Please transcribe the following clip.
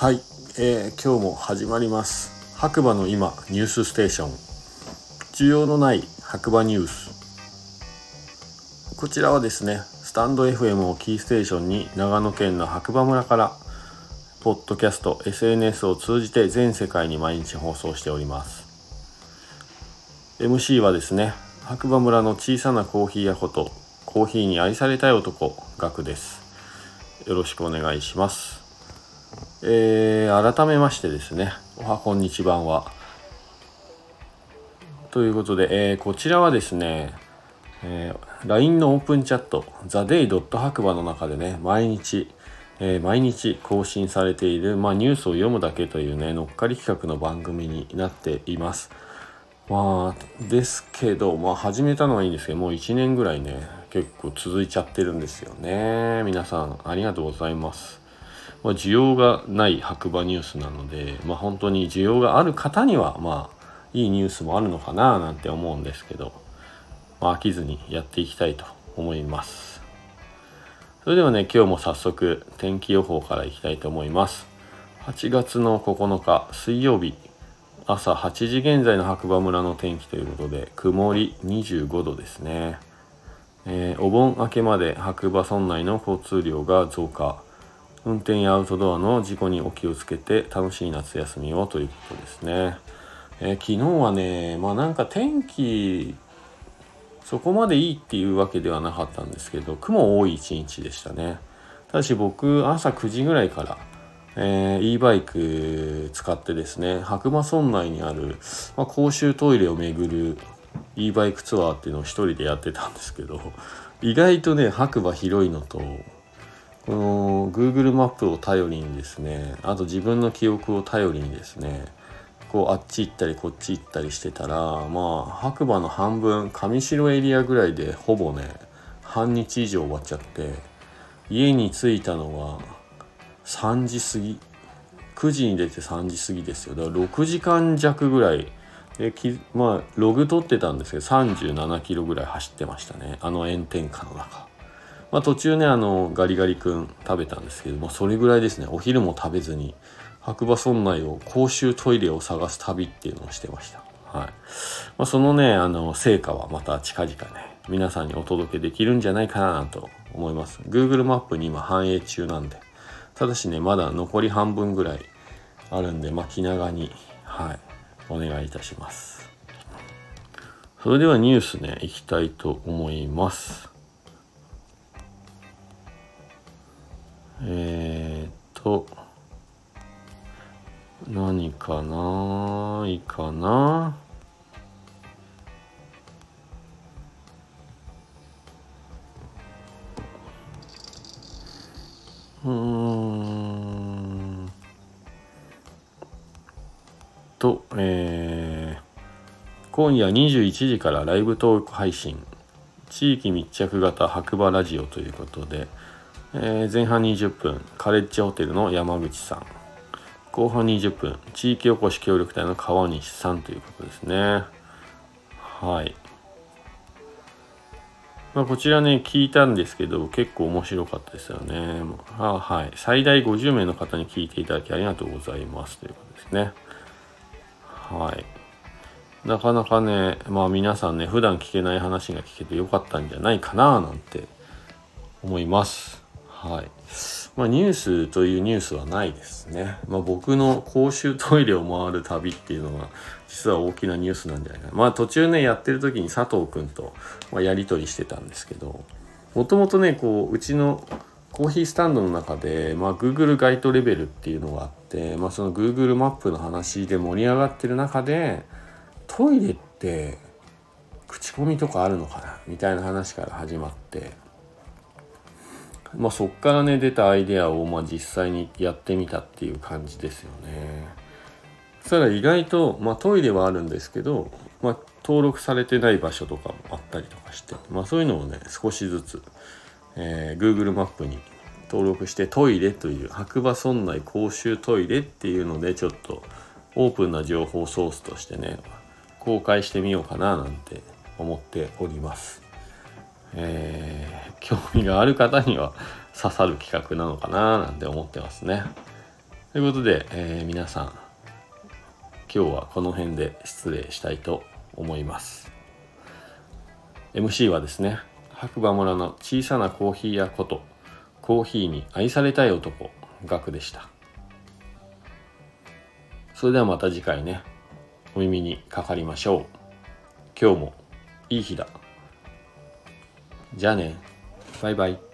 はい、えー、今日も始まります。白馬の今ニュースステーション。需要のない白馬ニュース。こちらはですねスタンド FM をキーステーションに長野県の白馬村からポッドキャスト SNS を通じて全世界に毎日放送しております。MC はですね白馬村の小さなコーヒー屋ことコーヒーに愛されたい男ガクです。よろしくお願いします。えー、改めましてですね、おはこんにちばんは。ということで、えー、こちらはですね、えー、LINE のオープンチャット、theday. 白馬の中でね、毎日、えー、毎日更新されている、まあ、ニュースを読むだけというね、乗っかり企画の番組になっています。まあ、ですけど、まあ、始めたのはいいんですけど、もう1年ぐらいね、結構続いちゃってるんですよね。皆さん、ありがとうございます。まあ、需要がない白馬ニュースなので、まあ、本当に需要がある方には、まあ、いいニュースもあるのかななんて思うんですけど、まあ、飽きずにやっていきたいと思います。それではね、今日も早速天気予報からいきたいと思います。8月の9日水曜日、朝8時現在の白馬村の天気ということで、曇り25度ですね。えー、お盆明けまで白馬村内の交通量が増加。運転やアウトドアの事故にお気をつけて楽しい夏休みをということですね。えー、昨日はね、まあなんか天気、そこまでいいっていうわけではなかったんですけど、雲多い一日でしたね。ただし僕、朝9時ぐらいから、えー、e バイク使ってですね、白馬村内にある、まあ、公衆トイレを巡る e バイクツアーっていうのを一人でやってたんですけど、意外とね、白馬広いのと、この Google マップを頼りにですねあと自分の記憶を頼りにですねこうあっち行ったりこっち行ったりしてたらまあ白馬の半分上白エリアぐらいでほぼね半日以上終わっちゃって家に着いたのは3時過ぎ9時に出て3時過ぎですよ。だから6時間弱ぐらいでまあログ取ってたんですけど37キロぐらい走ってましたね。あの炎天下の中。まあ、途中ねあのガリガリ君食べたんですけどもそれぐらいですねお昼も食べずに白馬村内を公衆トイレを探す旅っていうのをしてました。はいまあ、そのねあの成果はまた近々ね皆さんにお届けできるんじゃないかなと思います。Google マップに今反映中なんでただしねまだ残り半分ぐらいあるんでまあ気長にはいお願いいたします。それではニュースねいきたいと思います。えー、っと、何かないいかな？うんと、えー、今夜21時からライブトーク配信。地域密着型白馬ラジオということで、えー、前半20分カレッジホテルの山口さん。後半20分地域おこし協力隊の川西さんということですね。はい。まあ、こちらね聞いたんですけど結構面白かったですよね。あはい。最大50名の方に聞いていただきありがとうございますということですね。はい。なかなかねまあ皆さんね普段聞けない話が聞けてよかったんじゃないかななんて思います。はい。まあ、ニュースというニュースはないですね。まあ、僕の公衆トイレを回る旅っていうのが実は大きなニュースなんじゃないかな。まあ途中ねやってる時に佐藤くんと、まやり取りしてたんですけどもともとねこううちのコーヒースタンドの中で、まあ、Google ガイドレベルっていうのがあって、まあ、その Google マップの話で盛り上がってる中でトイレって口コミとかあるのかなみたいな話から始まってまあ、そっからね出たアイデアをまあ実際にやってみたっていう感じですよね。そしたら意外と、まあ、トイレはあるんですけど、まあ、登録されてない場所とかもあったりとかして、まあ、そういうのをね少しずつ、えー、Google マップに登録してトイレという白馬村内公衆トイレっていうのでちょっとオープンな情報ソースとしてね公開してみようかななんて思っております。えー、興味がある方には刺さる企画なのかななんて思ってますね。ということで、えー、皆さん今日はこの辺で失礼したいと思います。MC はですね白馬村の小さなコーヒー屋ことコーヒーに愛されたい男ガクでした。それではまた次回ねお耳にかかりましょう。今日もいい日だ。じゃあね。バイバイ。